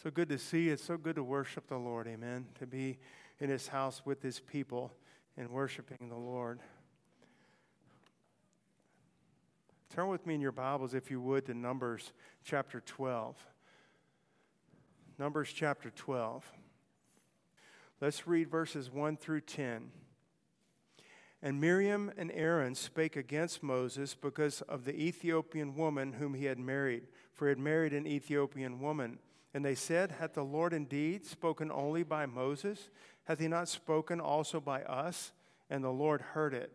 So good to see. It's so good to worship the Lord. Amen. To be in his house with his people and worshiping the Lord. Turn with me in your Bibles, if you would, to Numbers chapter 12. Numbers chapter 12. Let's read verses 1 through 10. And Miriam and Aaron spake against Moses because of the Ethiopian woman whom he had married, for he had married an Ethiopian woman. And they said, Hath the Lord indeed spoken only by Moses? Hath he not spoken also by us? And the Lord heard it.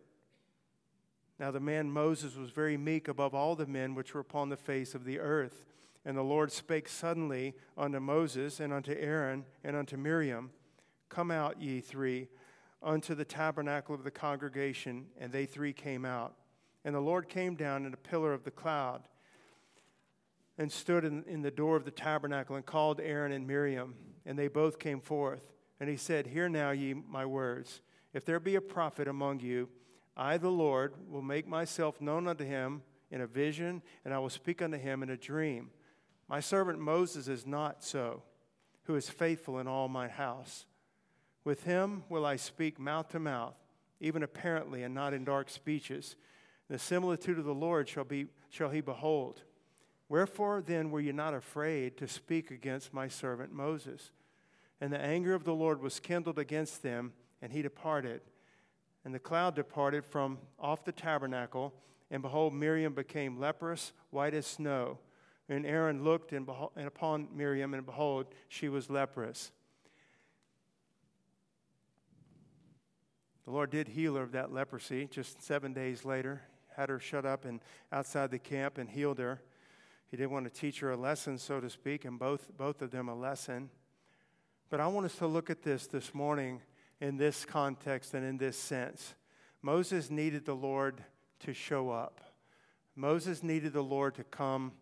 Now the man Moses was very meek above all the men which were upon the face of the earth. And the Lord spake suddenly unto Moses and unto Aaron and unto Miriam, Come out, ye three, unto the tabernacle of the congregation. And they three came out. And the Lord came down in a pillar of the cloud and stood in, in the door of the tabernacle and called Aaron and Miriam. And they both came forth. And he said, Hear now, ye my words. If there be a prophet among you, I, the Lord, will make myself known unto him in a vision, and I will speak unto him in a dream. My servant Moses is not so, who is faithful in all my house. With him will I speak mouth to mouth, even apparently, and not in dark speeches. The similitude of the Lord shall, be, shall he behold. Wherefore then were you not afraid to speak against my servant Moses? And the anger of the Lord was kindled against them, and he departed. And the cloud departed from off the tabernacle, and behold, Miriam became leprous, white as snow. And Aaron looked and, behold, and upon Miriam, and behold, she was leprous. The Lord did heal her of that leprosy just seven days later, had her shut up and outside the camp and healed her. He didn't want to teach her a lesson, so to speak, and both, both of them a lesson. But I want us to look at this this morning in this context and in this sense. Moses needed the Lord to show up. Moses needed the Lord to come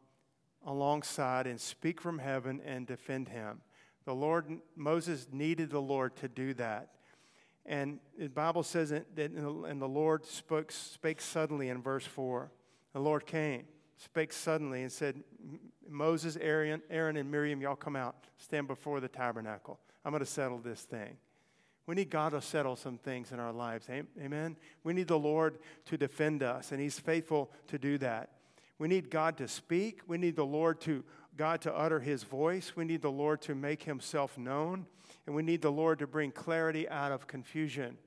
alongside and speak from heaven and defend him. The Lord, Moses needed the Lord to do that. And the Bible says that, and the Lord spoke, spake suddenly in verse 4. The Lord came, spake suddenly, and said, Moses, Aaron, Aaron and Miriam, y'all come out, stand before the tabernacle. I'm going to settle this thing. We need God to settle some things in our lives. Amen. We need the Lord to defend us, and He's faithful to do that. We need God to speak. We need the Lord to God to utter His voice. We need the Lord to make Himself known, and we need the Lord to bring clarity out of confusion.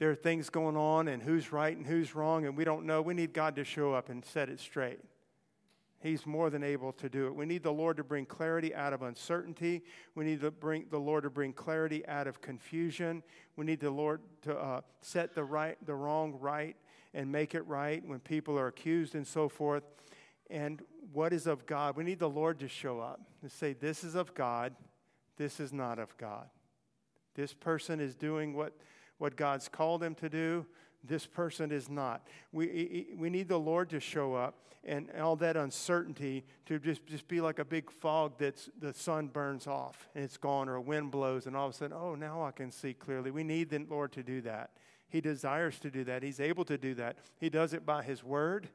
There are things going on, and who's right and who's wrong, and we don't know. We need God to show up and set it straight. He's more than able to do it. We need the Lord to bring clarity out of uncertainty. We need to bring the Lord to bring clarity out of confusion. We need the Lord to uh, set the right, the wrong right, and make it right when people are accused and so forth. And what is of God? We need the Lord to show up and say, "This is of God. This is not of God. This person is doing what what God's called him to do." this person is not. We, we need the Lord to show up and all that uncertainty to just, just be like a big fog that the sun burns off and it's gone, or a wind blows, and all of a sudden, oh, now I can see clearly. We need the Lord to do that. He desires to do that. He's able to do that. He does it by His Word.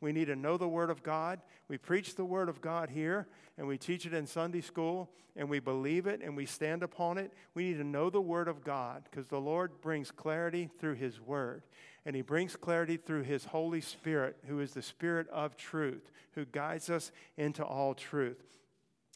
We need to know the Word of God. We preach the Word of God here, and we teach it in Sunday school, and we believe it, and we stand upon it. We need to know the Word of God because the Lord brings clarity through His Word. And He brings clarity through His Holy Spirit, who is the Spirit of truth, who guides us into all truth.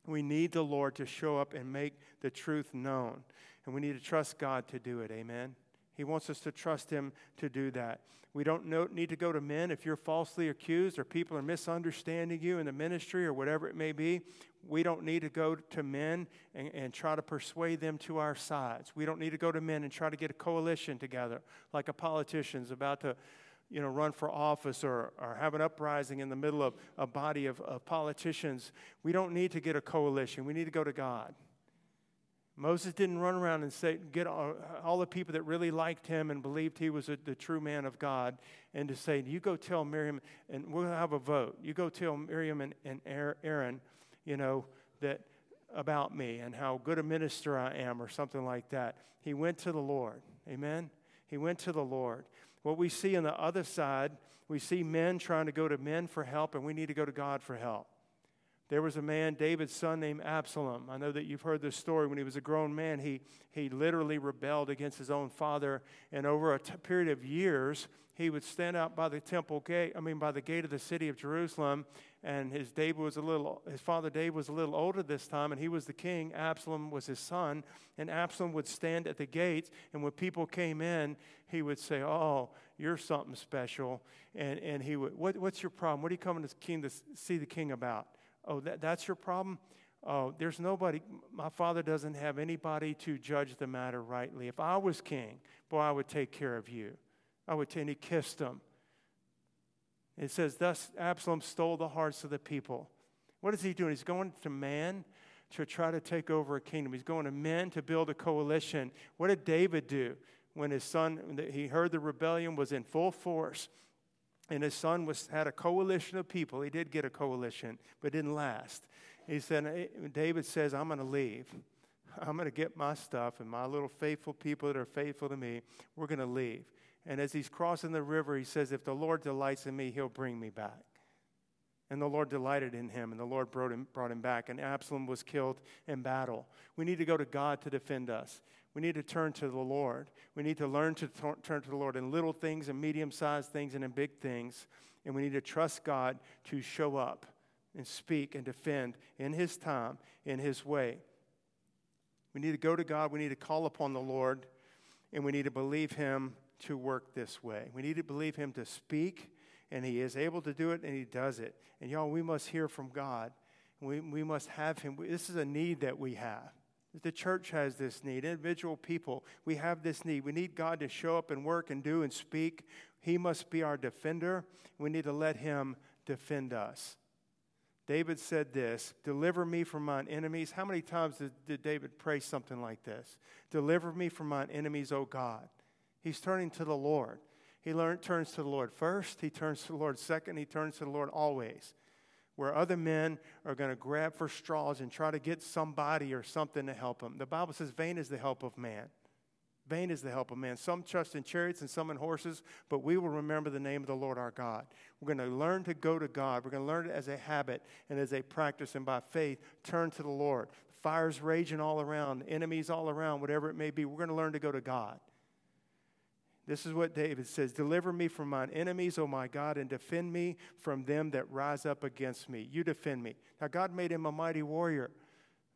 We need the Lord to show up and make the truth known. And we need to trust God to do it. Amen. He wants us to trust Him to do that. We don't know, need to go to men if you're falsely accused or people are misunderstanding you in the ministry or whatever it may be. We don't need to go to men and, and try to persuade them to our sides. We don't need to go to men and try to get a coalition together like a politician's about to you know, run for office or, or have an uprising in the middle of a body of, of politicians. We don't need to get a coalition. We need to go to God. Moses didn't run around and say, get all, all the people that really liked him and believed he was a, the true man of God, and to say, you go tell Miriam, and we'll have a vote. You go tell Miriam and, and Aaron, you know, that about me and how good a minister I am, or something like that. He went to the Lord. Amen? He went to the Lord. What we see on the other side, we see men trying to go to men for help, and we need to go to God for help. There was a man, David's son, named Absalom. I know that you've heard this story. When he was a grown man, he, he literally rebelled against his own father. And over a t- period of years, he would stand out by the temple gate, I mean, by the gate of the city of Jerusalem. And his David was a little, his father David was a little older this time, and he was the king. Absalom was his son. And Absalom would stand at the gates, and when people came in, he would say, Oh, you're something special. And, and he would, what, What's your problem? What are you coming to king to see the king about? Oh, that, that's your problem? Oh, there's nobody, my father doesn't have anybody to judge the matter rightly. If I was king, boy, I would take care of you. I would, and he kissed him. It says, Thus Absalom stole the hearts of the people. What is he doing? He's going to man to try to take over a kingdom. He's going to men to build a coalition. What did David do when his son, he heard the rebellion was in full force? And his son was, had a coalition of people. He did get a coalition, but it didn't last. He said, David says, I'm going to leave. I'm going to get my stuff and my little faithful people that are faithful to me. We're going to leave. And as he's crossing the river, he says, If the Lord delights in me, he'll bring me back. And the Lord delighted in him, and the Lord brought him, brought him back. And Absalom was killed in battle. We need to go to God to defend us. We need to turn to the Lord. We need to learn to t- turn to the Lord in little things and medium sized things and in big things. And we need to trust God to show up and speak and defend in His time, in His way. We need to go to God. We need to call upon the Lord. And we need to believe Him to work this way. We need to believe Him to speak. And He is able to do it, and He does it. And y'all, we must hear from God. We, we must have Him. This is a need that we have. The church has this need. Individual people, we have this need. We need God to show up and work and do and speak. He must be our defender. We need to let Him defend us. David said this Deliver me from mine enemies. How many times did, did David pray something like this? Deliver me from mine enemies, O God. He's turning to the Lord. He learned, turns to the Lord first, he turns to the Lord second, he turns to the Lord always where other men are going to grab for straws and try to get somebody or something to help them. The Bible says, vain is the help of man. Vain is the help of man. Some trust in chariots and some in horses, but we will remember the name of the Lord our God. We're going to learn to go to God. We're going to learn it as a habit and as a practice, and by faith, turn to the Lord. Fires raging all around, enemies all around, whatever it may be. We're going to learn to go to God. This is what David says Deliver me from mine enemies, O my God, and defend me from them that rise up against me. You defend me. Now, God made him a mighty warrior,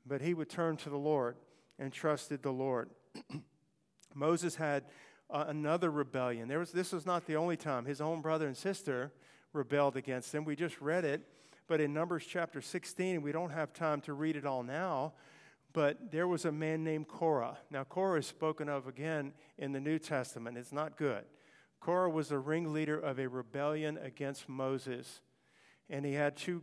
but he would turn to the Lord and trusted the Lord. Moses had uh, another rebellion. There was, this was not the only time. His own brother and sister rebelled against him. We just read it, but in Numbers chapter 16, and we don't have time to read it all now, but there was a man named Korah. Now, Korah is spoken of again in the New Testament. It's not good. Korah was the ringleader of a rebellion against Moses, and he had two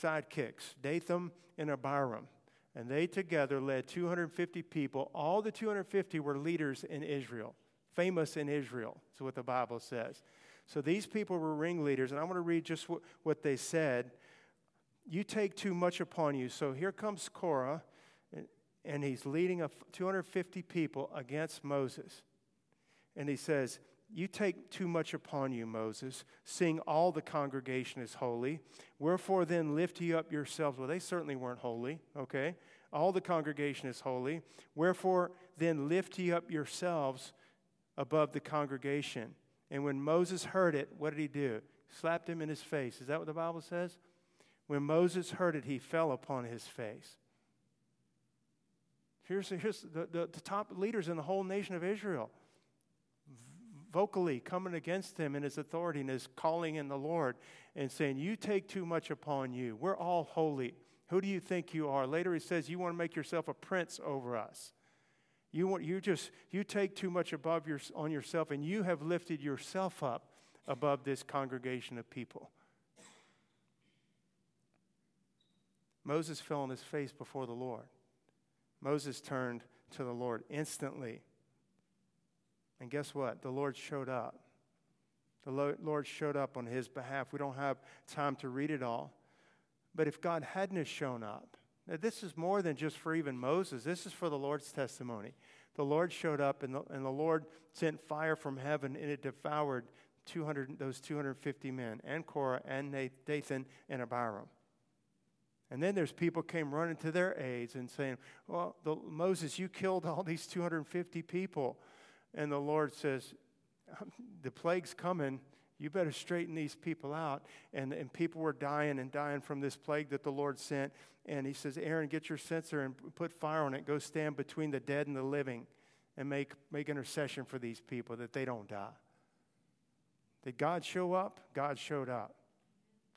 sidekicks, Dathan and Abiram. And they together led 250 people. All the 250 were leaders in Israel, famous in Israel, is what the Bible says. So these people were ringleaders, and I want to read just what, what they said. You take too much upon you. So here comes Korah and he's leading a 250 people against Moses. And he says, You take too much upon you, Moses, seeing all the congregation is holy. Wherefore then lift ye up yourselves. Well, they certainly weren't holy, okay? All the congregation is holy. Wherefore then lift ye up yourselves above the congregation. And when Moses heard it, what did he do? Slapped him in his face. Is that what the Bible says? When Moses heard it, he fell upon his face. Here's, here's the, the, the top leaders in the whole nation of Israel vocally coming against him in his authority and his calling in the Lord and saying, You take too much upon you. We're all holy. Who do you think you are? Later he says, You want to make yourself a prince over us. You, want, you just you take too much above your, on yourself and you have lifted yourself up above this congregation of people. Moses fell on his face before the Lord. Moses turned to the Lord instantly. And guess what? The Lord showed up. The Lord showed up on his behalf. We don't have time to read it all. But if God hadn't shown up, this is more than just for even Moses. This is for the Lord's testimony. The Lord showed up, and the, and the Lord sent fire from heaven, and it devoured 200, those 250 men, and Korah, and Dathan, and Abiram. And then there's people came running to their aids and saying, Well, the, Moses, you killed all these 250 people. And the Lord says, um, The plague's coming. You better straighten these people out. And, and people were dying and dying from this plague that the Lord sent. And he says, Aaron, get your censer and put fire on it. Go stand between the dead and the living and make, make intercession for these people that they don't die. Did God show up? God showed up.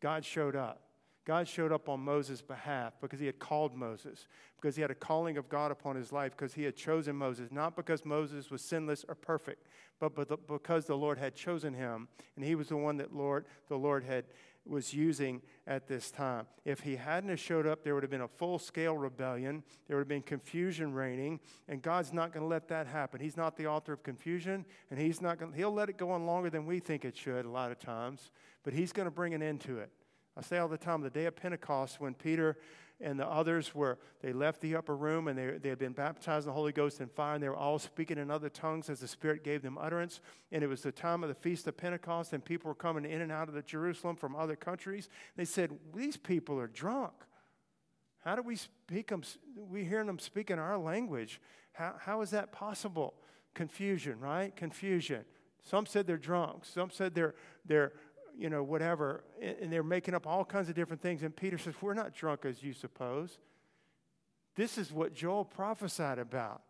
God showed up. God showed up on Moses' behalf because he had called Moses, because he had a calling of God upon his life, because he had chosen Moses, not because Moses was sinless or perfect, but because the Lord had chosen him, and he was the one that Lord, the Lord had was using at this time. If he hadn't have showed up, there would have been a full-scale rebellion. There would have been confusion reigning, and God's not going to let that happen. He's not the author of confusion, and he's not going. He'll let it go on longer than we think it should a lot of times, but he's going to bring an end to it. I say all the time, the day of Pentecost, when Peter and the others were, they left the upper room and they, they had been baptized in the Holy Ghost and fire, and they were all speaking in other tongues as the Spirit gave them utterance. And it was the time of the Feast of Pentecost, and people were coming in and out of Jerusalem from other countries. They said, These people are drunk. How do we speak them? We hearing them speak in our language. How, how is that possible? Confusion, right? Confusion. Some said they're drunk. Some said they're, they're you know, whatever. And they're making up all kinds of different things. And Peter says, We're not drunk as you suppose. This is what Joel prophesied about.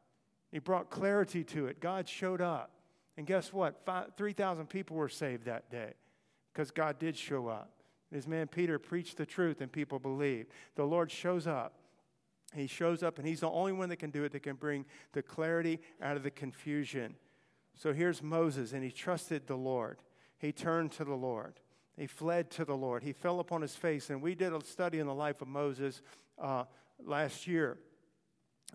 He brought clarity to it. God showed up. And guess what? 3,000 people were saved that day because God did show up. This man Peter preached the truth and people believed. The Lord shows up. He shows up and he's the only one that can do it that can bring the clarity out of the confusion. So here's Moses and he trusted the Lord he turned to the Lord. He fled to the Lord. He fell upon his face. And we did a study in the life of Moses uh, last year.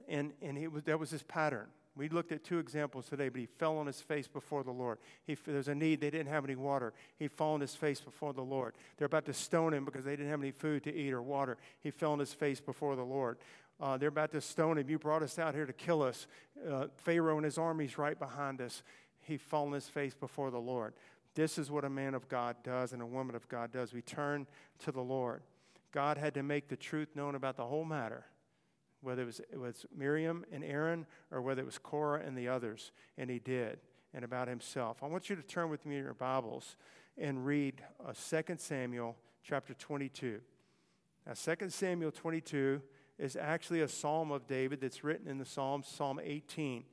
And, and he was, that was his pattern. We looked at two examples today, but he fell on his face before the Lord. He, there's a need. They didn't have any water. He fell on his face before the Lord. They're about to stone him because they didn't have any food to eat or water. He fell on his face before the Lord. Uh, they're about to stone him. You brought us out here to kill us. Uh, Pharaoh and his armies right behind us. He fell on his face before the Lord. This is what a man of God does and a woman of God does. We turn to the Lord. God had to make the truth known about the whole matter, whether it was, it was Miriam and Aaron or whether it was Korah and the others, and he did, and about himself. I want you to turn with me in your Bibles and read uh, 2 Samuel chapter 22. Now, 2 Samuel 22 is actually a psalm of David that's written in the Psalms, Psalm 18.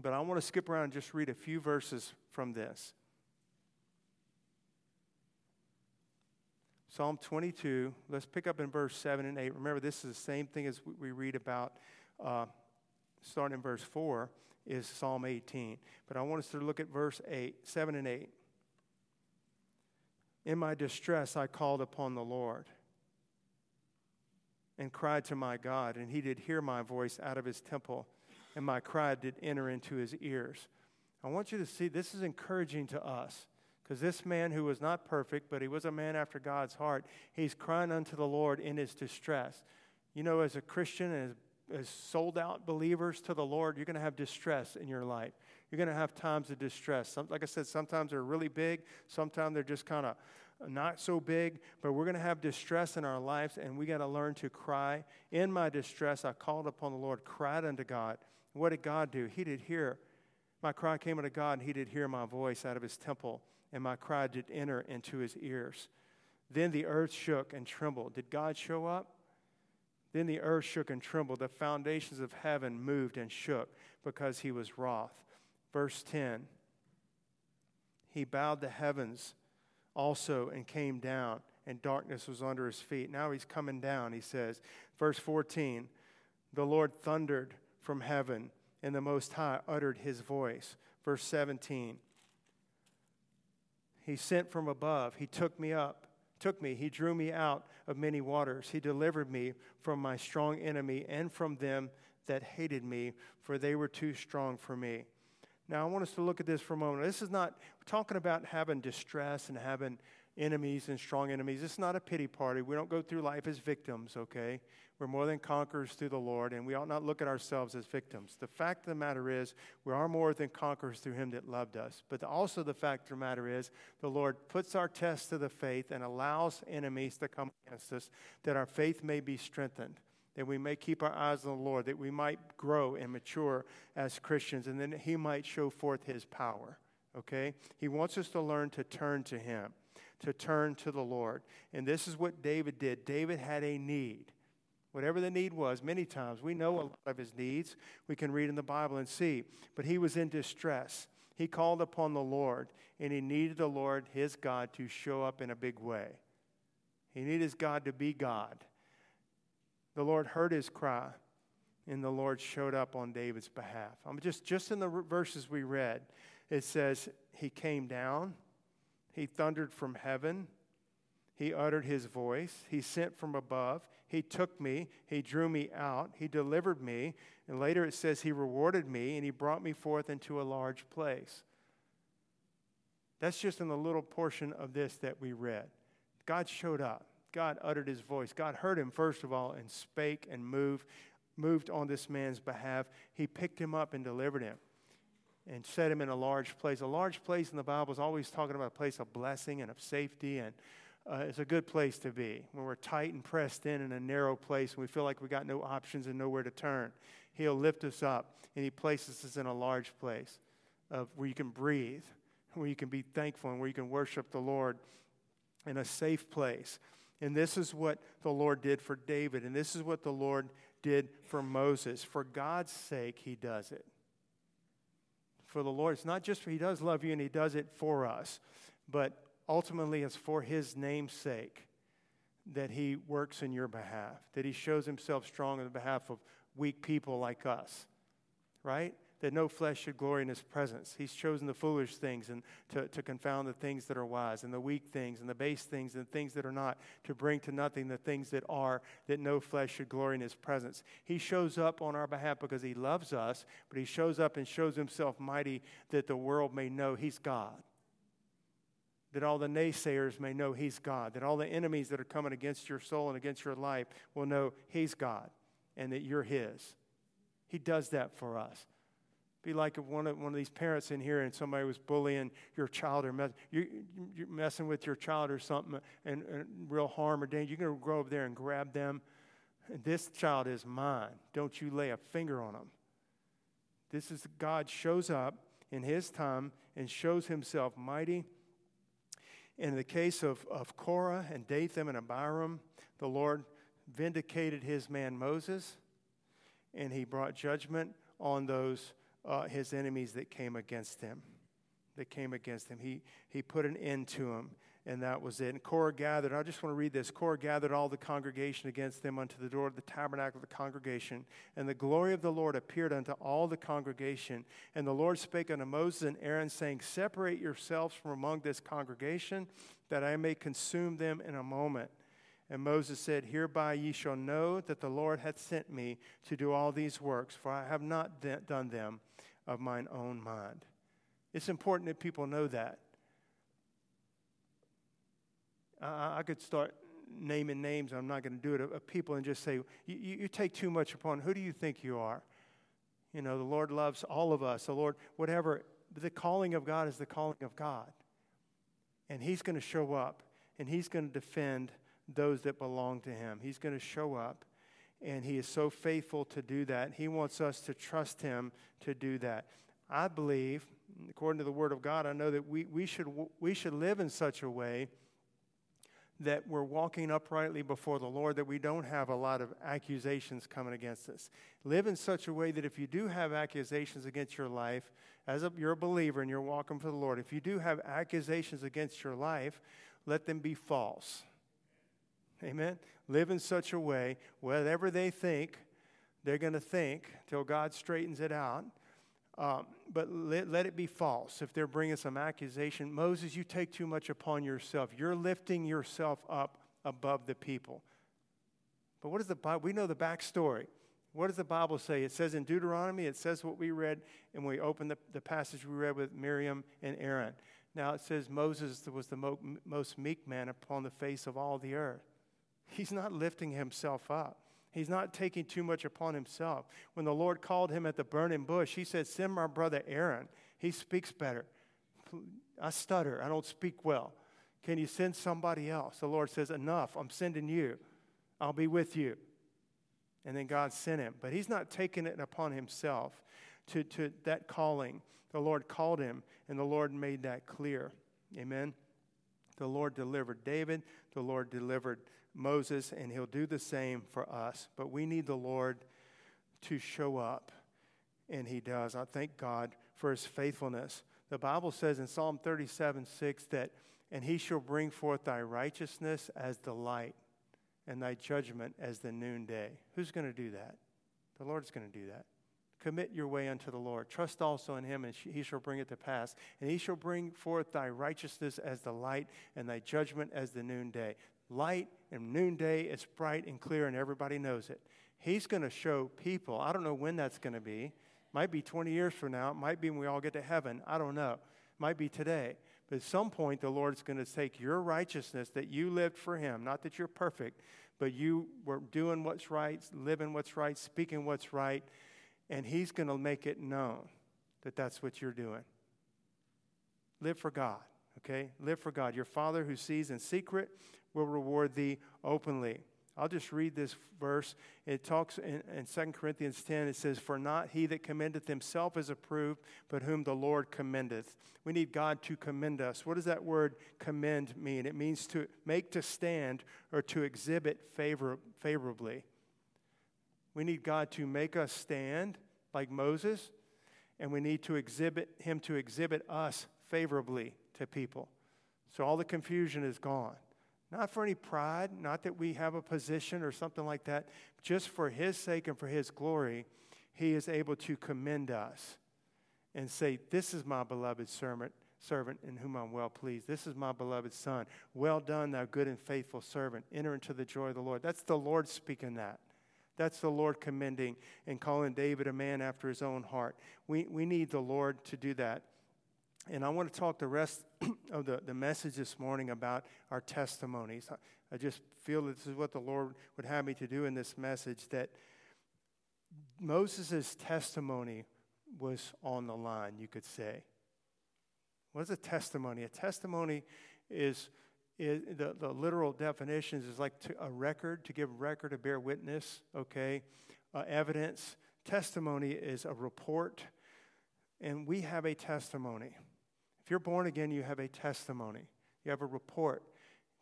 But I want to skip around and just read a few verses from this. Psalm 22, let's pick up in verse 7 and 8. Remember, this is the same thing as we read about uh, starting in verse 4 is Psalm 18. But I want us to look at verse 8, 7 and 8. In my distress, I called upon the Lord and cried to my God, and he did hear my voice out of his temple, and my cry did enter into his ears. I want you to see this is encouraging to us. Because this man who was not perfect, but he was a man after God's heart, he's crying unto the Lord in his distress. You know, as a Christian, as, as sold out believers to the Lord, you're going to have distress in your life. You're going to have times of distress. Some, like I said, sometimes they're really big, sometimes they're just kind of not so big, but we're going to have distress in our lives, and we got to learn to cry. In my distress, I called upon the Lord, cried unto God. What did God do? He did hear. My cry came unto God, and He did hear my voice out of His temple and my cry did enter into his ears. Then the earth shook and trembled. Did God show up? Then the earth shook and trembled. The foundations of heaven moved and shook because he was wroth. Verse 10 He bowed the heavens also and came down, and darkness was under his feet. Now he's coming down, he says. Verse 14 The Lord thundered from heaven, and the Most High uttered his voice. Verse 17 he sent from above. He took me up, took me. He drew me out of many waters. He delivered me from my strong enemy and from them that hated me, for they were too strong for me. Now, I want us to look at this for a moment. This is not, talking about having distress and having enemies and strong enemies. It's not a pity party. We don't go through life as victims, okay? We're more than conquerors through the Lord, and we ought not look at ourselves as victims. The fact of the matter is, we are more than conquerors through Him that loved us. But also, the fact of the matter is, the Lord puts our test to the faith and allows enemies to come against us that our faith may be strengthened that we may keep our eyes on the Lord, that we might grow and mature as Christians, and then He might show forth His power. Okay? He wants us to learn to turn to Him, to turn to the Lord. And this is what David did. David had a need. Whatever the need was, many times we know a lot of his needs. We can read in the Bible and see. But he was in distress. He called upon the Lord, and he needed the Lord, his God, to show up in a big way. He needed his God to be God. The Lord heard his cry, and the Lord showed up on David's behalf. I'm just, just in the verses we read, it says, He came down, He thundered from heaven, He uttered His voice, He sent from above, he took me, He drew me out, He delivered me. And later it says, He rewarded me and He brought me forth into a large place. That's just in the little portion of this that we read. God showed up. God uttered his voice. God heard him, first of all, and spake and moved, moved on this man's behalf. He picked him up and delivered him and set him in a large place. A large place in the Bible is always talking about a place of blessing and of safety and uh, it's a good place to be when we're tight and pressed in in a narrow place and we feel like we got no options and nowhere to turn. He'll lift us up and He places us in a large place of where you can breathe, where you can be thankful, and where you can worship the Lord in a safe place. And this is what the Lord did for David, and this is what the Lord did for Moses. For God's sake, He does it. For the Lord, it's not just for He does love you and He does it for us, but ultimately it's for his name's sake that he works in your behalf, that he shows himself strong on behalf of weak people like us, right? That no flesh should glory in his presence. He's chosen the foolish things and to, to confound the things that are wise, and the weak things, and the base things, and the things that are not, to bring to nothing the things that are, that no flesh should glory in his presence. He shows up on our behalf because he loves us, but he shows up and shows himself mighty that the world may know he's God that all the naysayers may know He's God, that all the enemies that are coming against your soul and against your life will know He's God and that you're His. He does that for us. Be like one of, one of these parents in here and somebody was bullying your child or mess, you, you're messing with your child or something and, and real harm or danger. You're going to go over there and grab them. This child is mine. Don't you lay a finger on them. This is God shows up in His time and shows Himself mighty in the case of, of Korah and Dathan and Abiram, the Lord vindicated his man Moses, and he brought judgment on those, uh, his enemies that came against him. That came against him. He, he put an end to them and that was it. And Korah gathered, I just want to read this. Korah gathered all the congregation against them unto the door of the tabernacle of the congregation. And the glory of the Lord appeared unto all the congregation. And the Lord spake unto Moses and Aaron, saying, Separate yourselves from among this congregation, that I may consume them in a moment. And Moses said, Hereby ye shall know that the Lord hath sent me to do all these works, for I have not done them of mine own mind. It's important that people know that. I could start naming names. I'm not going to do it of people and just say, you, you take too much upon. Who do you think you are? You know, the Lord loves all of us. The Lord, whatever. The calling of God is the calling of God. And He's going to show up and He's going to defend those that belong to Him. He's going to show up and He is so faithful to do that. He wants us to trust Him to do that. I believe, according to the Word of God, I know that we, we, should, we should live in such a way that we're walking uprightly before the Lord, that we don't have a lot of accusations coming against us. Live in such a way that if you do have accusations against your life, as a, you're a believer and you're walking for the Lord, if you do have accusations against your life, let them be false. Amen? Live in such a way, whatever they think, they're going to think till God straightens it out. Um, but let, let, it be false if they're bringing some accusation. Moses, you take too much upon yourself. You're lifting yourself up above the people. But what does the Bible, we know the backstory. What does the Bible say? It says in Deuteronomy, it says what we read, and we open the, the passage we read with Miriam and Aaron. Now it says Moses was the mo- most meek man upon the face of all the earth. He's not lifting himself up. He's not taking too much upon himself. When the Lord called him at the burning bush, he said, Send my brother Aaron. He speaks better. I stutter. I don't speak well. Can you send somebody else? The Lord says, Enough. I'm sending you. I'll be with you. And then God sent him. But he's not taking it upon himself to, to that calling. The Lord called him, and the Lord made that clear. Amen. The Lord delivered David, the Lord delivered Moses, and he'll do the same for us. But we need the Lord to show up, and he does. I thank God for his faithfulness. The Bible says in Psalm 37 6 that, and he shall bring forth thy righteousness as the light, and thy judgment as the noonday. Who's going to do that? The Lord's going to do that. Commit your way unto the Lord. Trust also in him, and he shall bring it to pass. And he shall bring forth thy righteousness as the light, and thy judgment as the noonday. Light and noonday it's bright and clear, and everybody knows it. He's going to show people. I don't know when that's going to be. Might be 20 years from now. It might be when we all get to heaven. I don't know. Might be today. But at some point, the Lord's going to take your righteousness that you lived for Him, not that you're perfect, but you were doing what's right, living what's right, speaking what's right, and He's going to make it known that that's what you're doing. Live for God, okay? Live for God. Your Father who sees in secret will reward thee openly. I'll just read this verse. It talks in, in 2 Corinthians 10, it says, For not he that commendeth himself is approved, but whom the Lord commendeth. We need God to commend us. What does that word commend mean? It means to make to stand or to exhibit favor, favorably. We need God to make us stand like Moses, and we need to exhibit him to exhibit us favorably to people. So all the confusion is gone. Not for any pride, not that we have a position or something like that, just for his sake and for his glory, he is able to commend us and say, This is my beloved servant, servant in whom I'm well pleased. This is my beloved son. Well done, thou good and faithful servant. Enter into the joy of the Lord. That's the Lord speaking that. That's the Lord commending and calling David a man after his own heart. We, we need the Lord to do that. And I want to talk the rest of the, the message this morning about our testimonies. I, I just feel that this is what the Lord would have me to do in this message that Moses' testimony was on the line, you could say. What is a testimony? A testimony is it, the, the literal definitions is like to, a record, to give record, to bear witness, okay? Uh, evidence. Testimony is a report, and we have a testimony. If you're born again, you have a testimony, you have a report.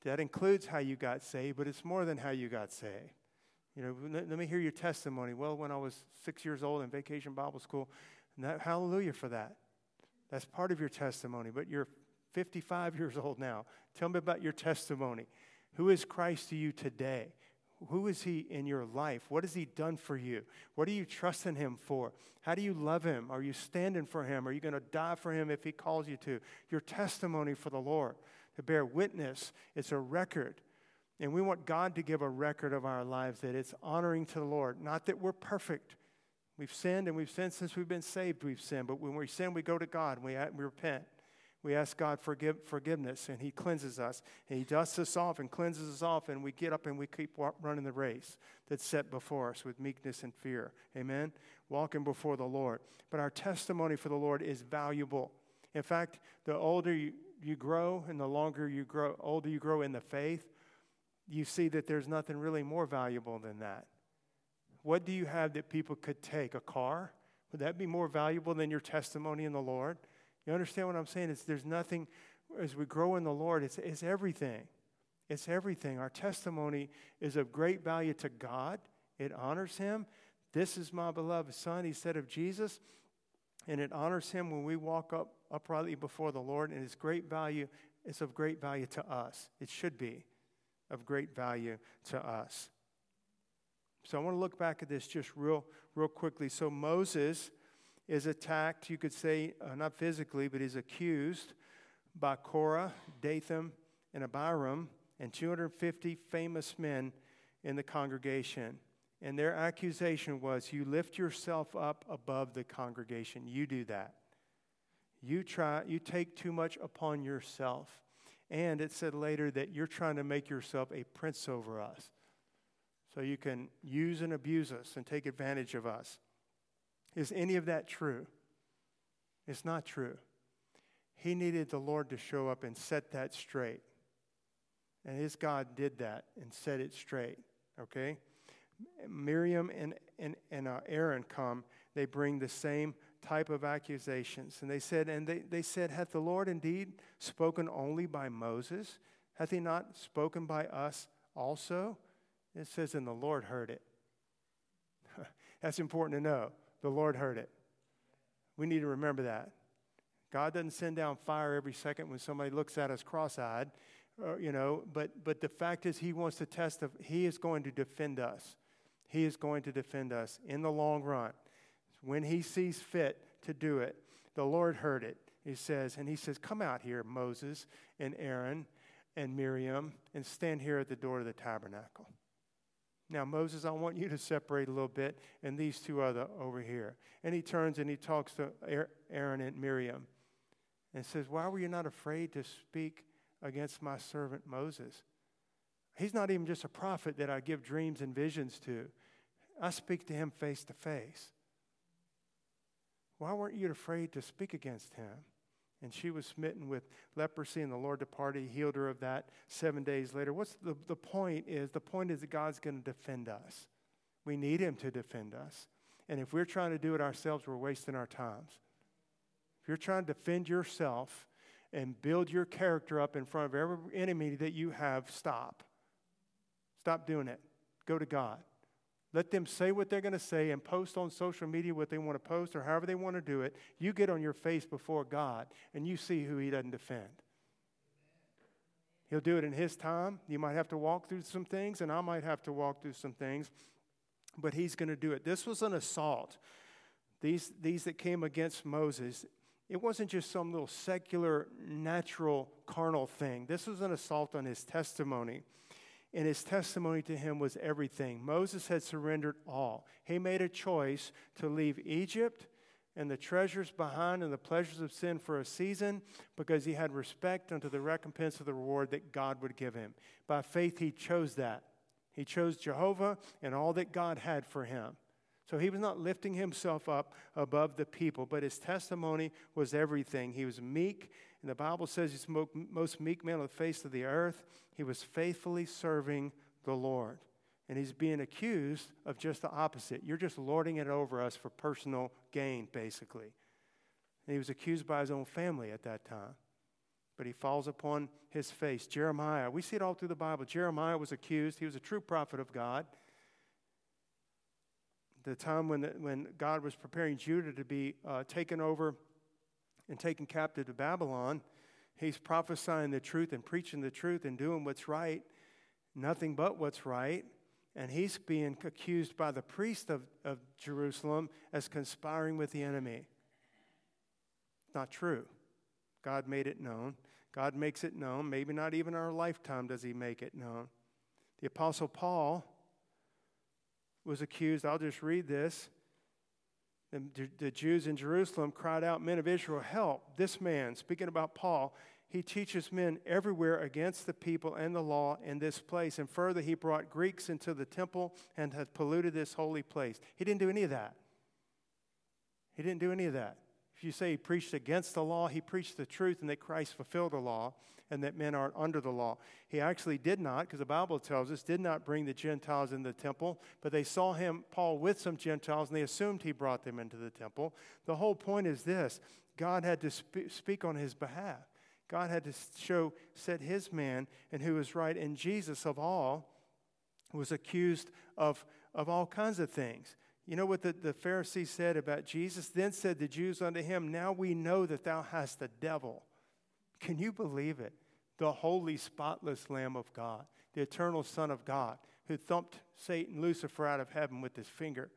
That includes how you got saved, but it's more than how you got saved. You know, let, let me hear your testimony. Well, when I was six years old in vacation Bible school, that, hallelujah for that. That's part of your testimony, but you're 55 years old now. Tell me about your testimony. Who is Christ to you today? Who is he in your life? What has he done for you? What are you trusting him for? How do you love him? Are you standing for him? Are you going to die for him if he calls you to? Your testimony for the Lord, to bear witness, it's a record. And we want God to give a record of our lives that it's honoring to the Lord. Not that we're perfect. We've sinned and we've sinned since we've been saved, we've sinned. But when we sin, we go to God and we, we repent we ask God for forgive, forgiveness, and He cleanses us. And He dusts us off and cleanses us off, and we get up and we keep running the race that's set before us with meekness and fear. Amen? Walking before the Lord. But our testimony for the Lord is valuable. In fact, the older you, you grow and the longer you grow, older you grow in the faith, you see that there's nothing really more valuable than that. What do you have that people could take? A car? Would that be more valuable than your testimony in the Lord? You understand what I'm saying? It's, there's nothing, as we grow in the Lord, it's, it's everything. It's everything. Our testimony is of great value to God, it honors Him. This is my beloved Son, He said of Jesus, and it honors Him when we walk up uprightly before the Lord, and it's great value. It's of great value to us. It should be of great value to us. So I want to look back at this just real, real quickly. So Moses is attacked, you could say, uh, not physically, but is accused by Korah, Dathan, and Abiram, and 250 famous men in the congregation. And their accusation was, You lift yourself up above the congregation. You do that. You try, you take too much upon yourself. And it said later that you're trying to make yourself a prince over us. So you can use and abuse us and take advantage of us. Is any of that true? It's not true. He needed the Lord to show up and set that straight. And his God did that and set it straight. Okay? Miriam and, and, and uh, Aaron come. They bring the same type of accusations. And they said, and they, they said, Hath the Lord indeed spoken only by Moses? Hath he not spoken by us also? It says, and the Lord heard it. That's important to know. The Lord heard it. We need to remember that. God doesn't send down fire every second when somebody looks at us cross-eyed, uh, you know. But but the fact is, He wants to test. The, he is going to defend us. He is going to defend us in the long run when He sees fit to do it. The Lord heard it. He says, and He says, "Come out here, Moses and Aaron and Miriam, and stand here at the door of the tabernacle." Now, Moses, I want you to separate a little bit, and these two other over here. And he turns and he talks to Aaron and Miriam and says, Why were you not afraid to speak against my servant Moses? He's not even just a prophet that I give dreams and visions to. I speak to him face to face. Why weren't you afraid to speak against him? And she was smitten with leprosy, and the Lord departed, he healed her of that seven days later. What's the, the point is? The point is that God's going to defend us. We need him to defend us. And if we're trying to do it ourselves, we're wasting our times. If you're trying to defend yourself and build your character up in front of every enemy that you have, stop. Stop doing it. Go to God. Let them say what they're going to say and post on social media what they want to post or however they want to do it. You get on your face before God and you see who He doesn't defend. He'll do it in His time. You might have to walk through some things, and I might have to walk through some things, but He's going to do it. This was an assault. These, these that came against Moses, it wasn't just some little secular, natural, carnal thing. This was an assault on his testimony and his testimony to him was everything. Moses had surrendered all. He made a choice to leave Egypt and the treasures behind and the pleasures of sin for a season because he had respect unto the recompense of the reward that God would give him. By faith, he chose that. He chose Jehovah and all that God had for him. So he was not lifting himself up above the people, but his testimony was everything. He was meek and the Bible says he's the most meek man on the face of the earth. He was faithfully serving the Lord. And he's being accused of just the opposite. You're just lording it over us for personal gain, basically. And he was accused by his own family at that time. But he falls upon his face. Jeremiah, we see it all through the Bible. Jeremiah was accused. He was a true prophet of God. The time when, the, when God was preparing Judah to be uh, taken over and taken captive to Babylon, he's prophesying the truth and preaching the truth and doing what's right, nothing but what's right. And he's being accused by the priest of, of Jerusalem as conspiring with the enemy. Not true. God made it known. God makes it known. Maybe not even our lifetime does he make it known. The Apostle Paul was accused. I'll just read this. The, the Jews in Jerusalem cried out, Men of Israel, help. This man, speaking about Paul, he teaches men everywhere against the people and the law in this place. And further, he brought Greeks into the temple and had polluted this holy place. He didn't do any of that. He didn't do any of that. You say he preached against the law, he preached the truth and that Christ fulfilled the law and that men aren't under the law. He actually did not, because the Bible tells us, did not bring the Gentiles into the temple, but they saw him, Paul, with some Gentiles, and they assumed he brought them into the temple. The whole point is this God had to sp- speak on his behalf. God had to show, set his man and who was right. And Jesus, of all, was accused of, of all kinds of things. You know what the, the Pharisees said about Jesus? Then said the Jews unto him, Now we know that thou hast the devil. Can you believe it? The holy, spotless Lamb of God, the eternal Son of God, who thumped Satan, Lucifer, out of heaven with his finger.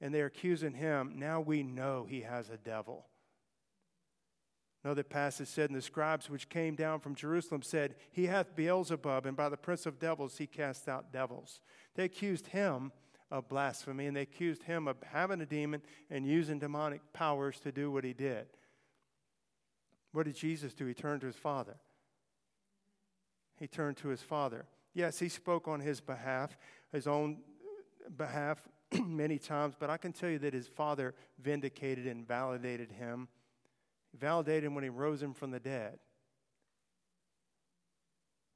And they're accusing him. Now we know he has a devil. Another passage said, And the scribes which came down from Jerusalem said, He hath Beelzebub, and by the prince of devils he cast out devils. They accused him of blasphemy, and they accused him of having a demon and using demonic powers to do what he did. What did Jesus do? He turned to his Father. He turned to his Father. Yes, he spoke on his behalf, his own behalf many times, but I can tell you that his Father vindicated and validated him. He validated him when he rose him from the dead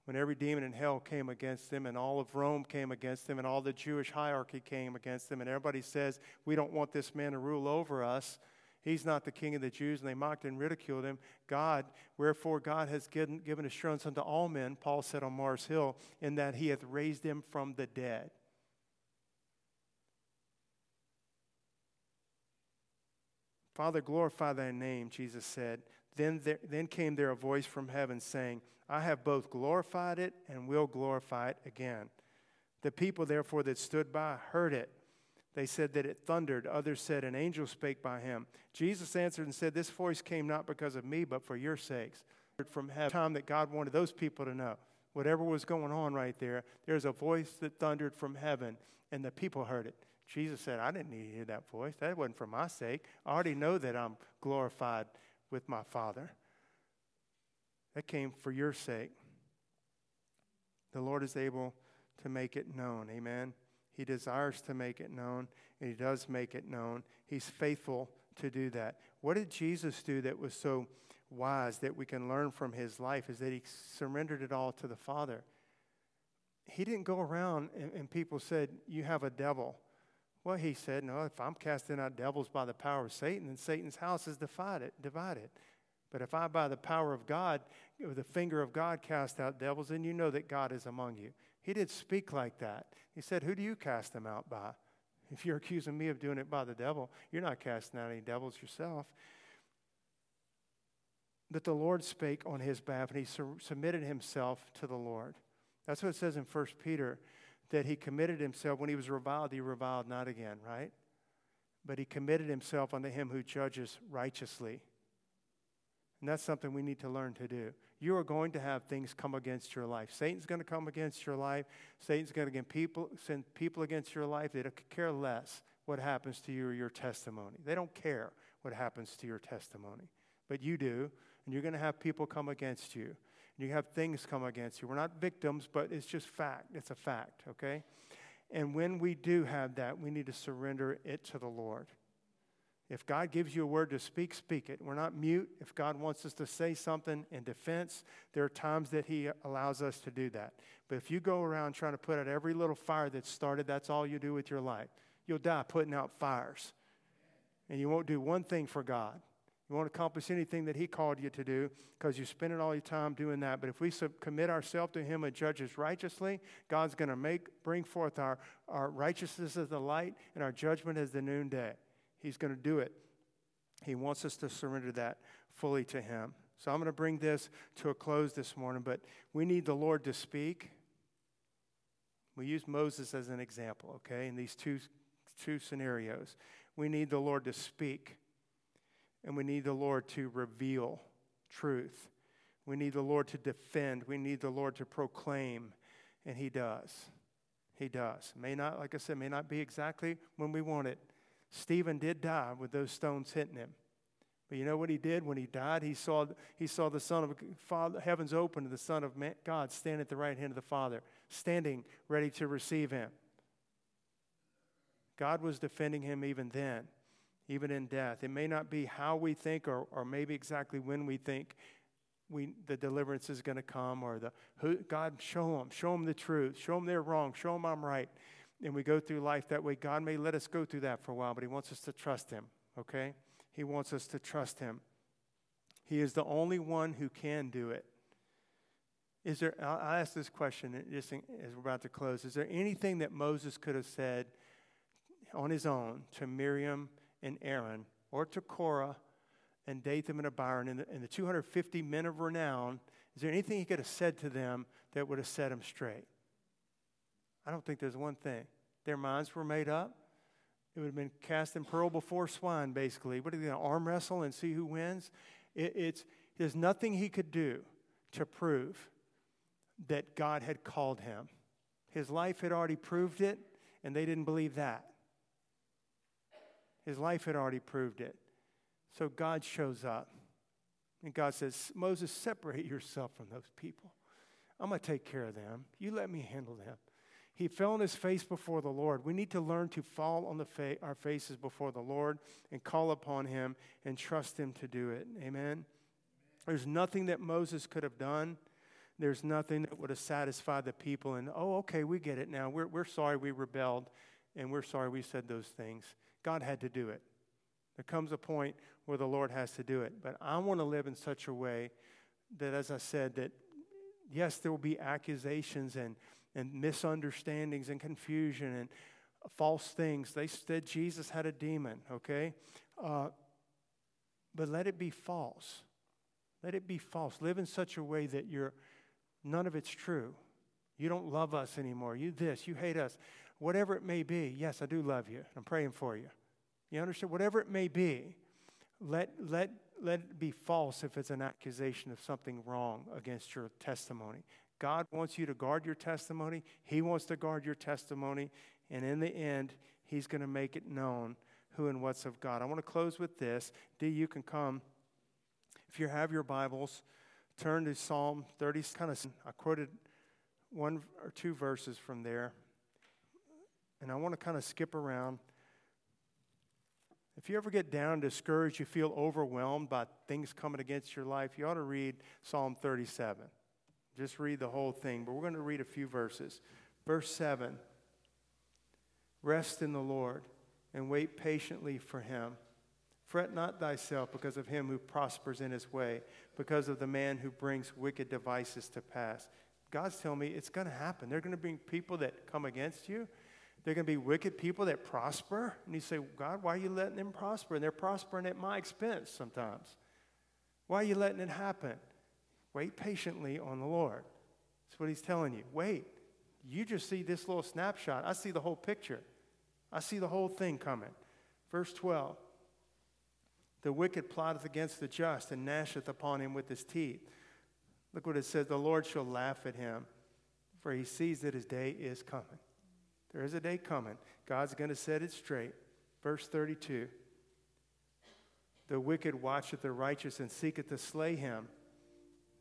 when every demon in hell came against them and all of Rome came against them and all the Jewish hierarchy came against them and everybody says, We don't want this man to rule over us. He's not the king of the Jews, and they mocked and ridiculed him. God, wherefore God has given, given assurance unto all men, Paul said on Mars Hill, in that he hath raised him from the dead. Father, glorify thy name, Jesus said. Then, there, then came there a voice from heaven saying, I have both glorified it and will glorify it again. The people, therefore, that stood by heard it. They said that it thundered. Others said, An angel spake by him. Jesus answered and said, This voice came not because of me, but for your sakes. From heaven, time that God wanted those people to know. Whatever was going on right there, there's a voice that thundered from heaven, and the people heard it. Jesus said, I didn't need to hear that voice. That wasn't for my sake. I already know that I'm glorified with my Father. That came for your sake. The Lord is able to make it known. Amen. He desires to make it known, and He does make it known. He's faithful to do that. What did Jesus do that was so wise that we can learn from His life? Is that He surrendered it all to the Father. He didn't go around and, and people said, You have a devil. Well, he said, No, if I'm casting out devils by the power of Satan, then Satan's house is divided. divided. But if I, by the power of God, the finger of God, cast out devils, then you know that God is among you. He did speak like that. He said, Who do you cast them out by? If you're accusing me of doing it by the devil, you're not casting out any devils yourself. But the Lord spake on his behalf, and he su- submitted himself to the Lord. That's what it says in 1 Peter, that he committed himself. When he was reviled, he reviled not again, right? But he committed himself unto him who judges righteously. And that's something we need to learn to do. You are going to have things come against your life. Satan's going to come against your life. Satan's going to people, send people against your life. They don't care less what happens to you or your testimony. They don't care what happens to your testimony. But you do, and you're going to have people come against you. And you have things come against you. We're not victims, but it's just fact. It's a fact, okay? And when we do have that, we need to surrender it to the Lord. If God gives you a word to speak, speak it. We're not mute. If God wants us to say something in defense, there are times that He allows us to do that. But if you go around trying to put out every little fire that's started, that's all you do with your life. You'll die putting out fires. And you won't do one thing for God. You won't accomplish anything that He called you to do because you're spending all your time doing that. But if we sub- commit ourselves to Him and judge us righteously, God's going to make bring forth our, our righteousness as the light and our judgment as the noonday. He's going to do it. He wants us to surrender that fully to Him. So I'm going to bring this to a close this morning, but we need the Lord to speak. We use Moses as an example, okay, in these two, two scenarios. We need the Lord to speak, and we need the Lord to reveal truth. We need the Lord to defend. We need the Lord to proclaim, and He does. He does. May not, like I said, may not be exactly when we want it, Stephen did die with those stones hitting him. But you know what he did when he died? He saw, he saw the Son of Father, heavens open and the Son of Man, God stand at the right hand of the Father, standing ready to receive him. God was defending him even then, even in death. It may not be how we think or, or maybe exactly when we think we, the deliverance is going to come or the who, God, show them, show them the truth, show them they're wrong, show them I'm right and we go through life that way, God may let us go through that for a while, but He wants us to trust Him, okay? He wants us to trust Him. He is the only one who can do it. Is there, I'll ask this question just as we're about to close. Is there anything that Moses could have said on his own to Miriam and Aaron or to Korah and Dathan and Abiram and the, and the 250 men of renown? Is there anything he could have said to them that would have set them straight? I don't think there's one thing. Their minds were made up. It would have been cast in pearl before swine, basically. What are they going to arm wrestle and see who wins? It, it's, there's nothing he could do to prove that God had called him. His life had already proved it, and they didn't believe that. His life had already proved it. So God shows up. And God says, Moses, separate yourself from those people. I'm going to take care of them. You let me handle them. He fell on his face before the Lord. We need to learn to fall on the fa- our faces before the Lord and call upon him and trust him to do it. Amen. There's nothing that Moses could have done. There's nothing that would have satisfied the people. And, oh, okay, we get it now. We're, we're sorry we rebelled and we're sorry we said those things. God had to do it. There comes a point where the Lord has to do it. But I want to live in such a way that, as I said, that yes, there will be accusations and, and misunderstandings and confusion and false things. They said Jesus had a demon, okay? Uh, but let it be false. Let it be false. Live in such a way that you're none of it's true. You don't love us anymore. You this, you hate us. Whatever it may be, yes, I do love you. I'm praying for you. You understand? Whatever it may be, let, let, let it be false if it's an accusation of something wrong against your testimony. God wants you to guard your testimony. He wants to guard your testimony. And in the end, He's going to make it known who and what's of God. I want to close with this. D, you can come. If you have your Bibles, turn to Psalm 30. Kind of, I quoted one or two verses from there. And I want to kind of skip around. If you ever get down, discouraged, you feel overwhelmed by things coming against your life, you ought to read Psalm 37. Just read the whole thing, but we're going to read a few verses. Verse 7 Rest in the Lord and wait patiently for him. Fret not thyself because of him who prospers in his way, because of the man who brings wicked devices to pass. God's telling me it's going to happen. There are going to be people that come against you. There are going to be wicked people that prosper. And you say, God, why are you letting them prosper? And they're prospering at my expense sometimes. Why are you letting it happen? Wait patiently on the Lord. That's what he's telling you. Wait. You just see this little snapshot. I see the whole picture. I see the whole thing coming. Verse 12 The wicked plotteth against the just and gnasheth upon him with his teeth. Look what it says the Lord shall laugh at him, for he sees that his day is coming. There is a day coming. God's going to set it straight. Verse 32 The wicked watcheth the righteous and seeketh to slay him.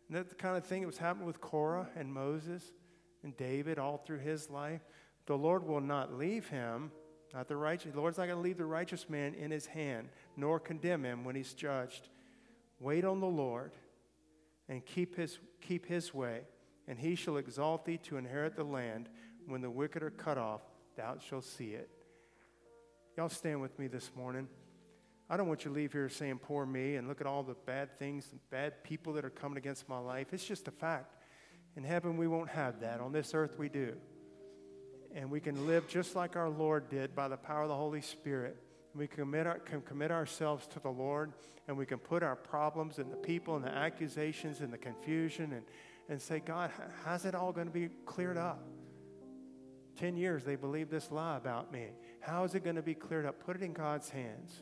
Isn't that the kind of thing that was happening with Korah and Moses and David all through his life? The Lord will not leave him, not the righteous. The Lord's not going to leave the righteous man in his hand, nor condemn him when he's judged. Wait on the Lord and keep his, keep his way, and he shall exalt thee to inherit the land when the wicked are cut off, thou shalt see it. Y'all stand with me this morning. I don't want you to leave here saying, poor me, and look at all the bad things and bad people that are coming against my life. It's just a fact. In heaven, we won't have that. On this earth, we do. And we can live just like our Lord did by the power of the Holy Spirit. We can commit, our, can commit ourselves to the Lord, and we can put our problems and the people and the accusations and the confusion and, and say, God, how's it all going to be cleared up? 10 years they believed this lie about me. How is it going to be cleared up? Put it in God's hands.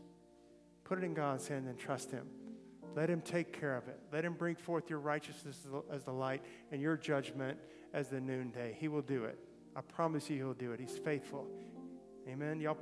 Put it in God's hand and trust Him. Let Him take care of it. Let Him bring forth your righteousness as the light and your judgment as the noonday. He will do it. I promise you, He'll do it. He's faithful. Amen. Y'all